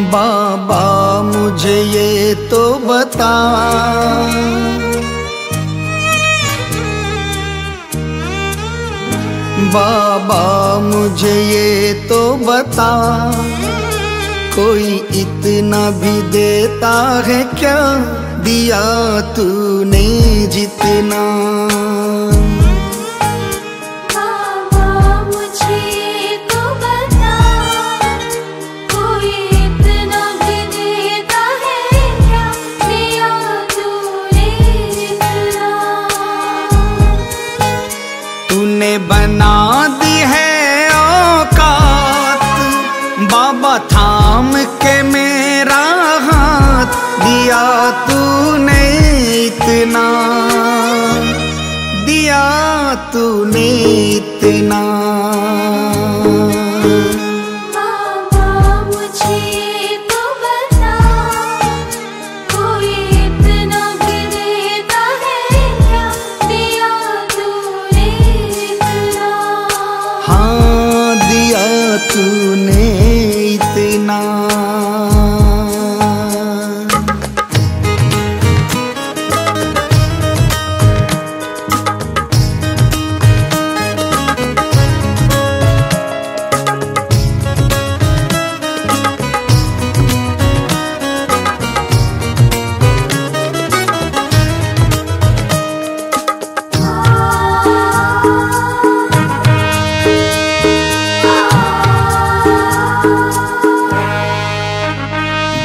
बाबा, मुझे ये तो बता। बाबा, मुझे ये तो बता। कोई इतना भी देता है क्या? दिया तूने जितना। हाँ दिया तूने इतना।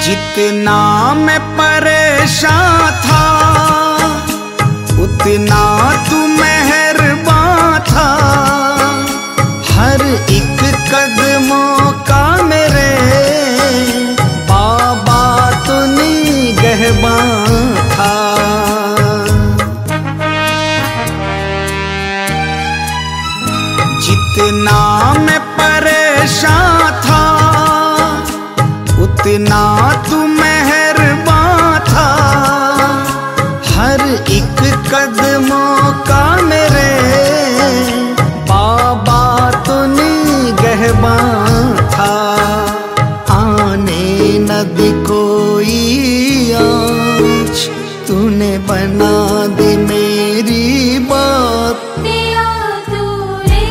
जितना मैं परेशान था, उतना तू मेहरबान था। हर एक कदमों का मेरे बाबा तो निगहबान था। जितना मैं परेशान था, उतना आने कोई आँच तूने बना दी मेरी बात। तूने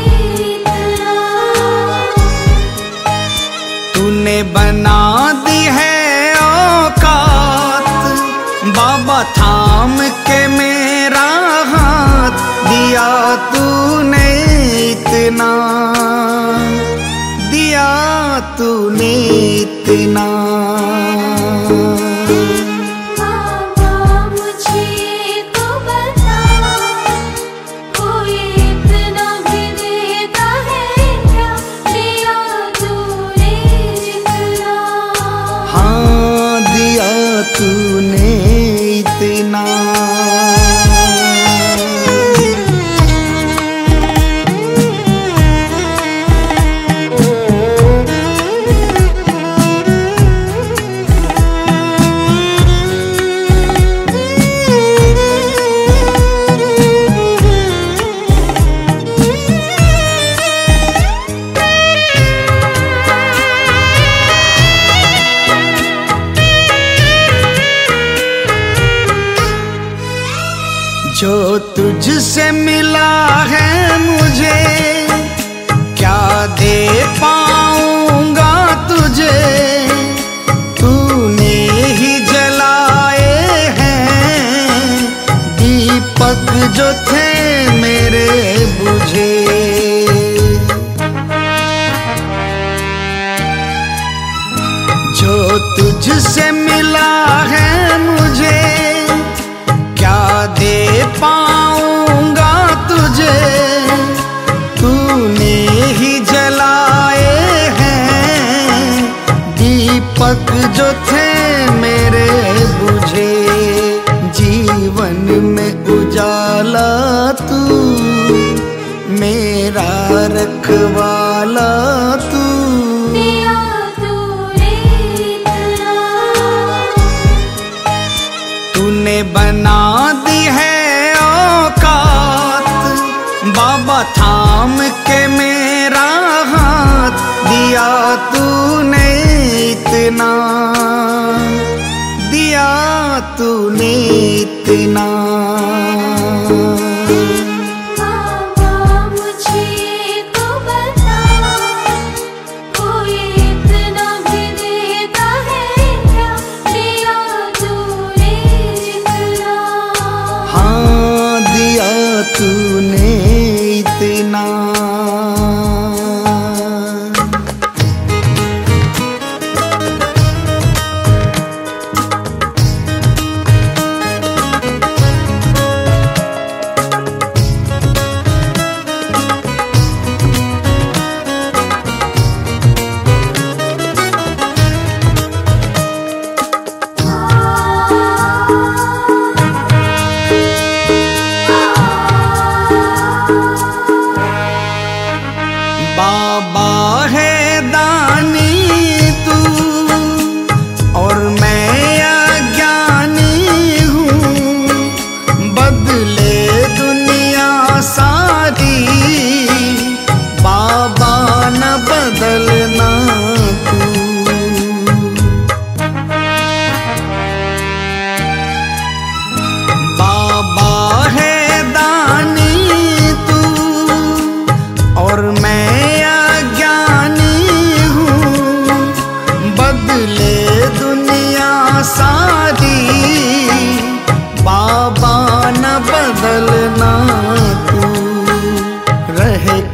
तूने बना दी है औकात बाबा थाम के मेरा हाथ दिया तूने इतना। दिया तूने इतना। बाबा जो तुझसे मिला है मुझे, क्या दे पाऊँगा तुझे? तूने ही जलाए हैं दीपक जो थे मेरे बुझे। जो तुझसे मिला है मेरा रखवाला तू। तूने बना दी है औकात। बाबा थाम के मेरा हाथ दिया तूने इतना। दिया तूने इतना।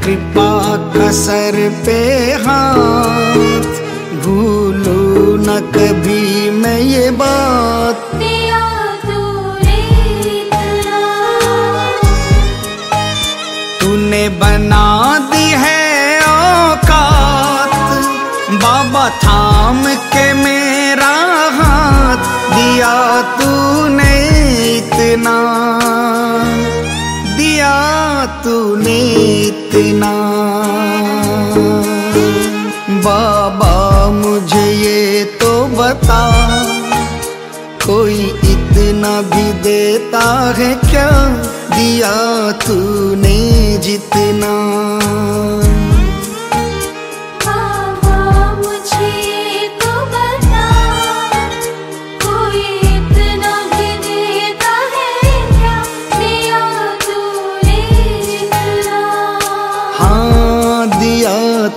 कृपा कसर पे हाथ भूलू न कभी मैं ये बात। तूने तूने बना दी है औकात बाबा थाम के मेरा हाथ दिया तूने इतना। दिया तूने इतना। बाबा मुझे ये तो बता। कोई इतना भी देता है क्या? दिया तूने जितना।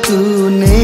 तूने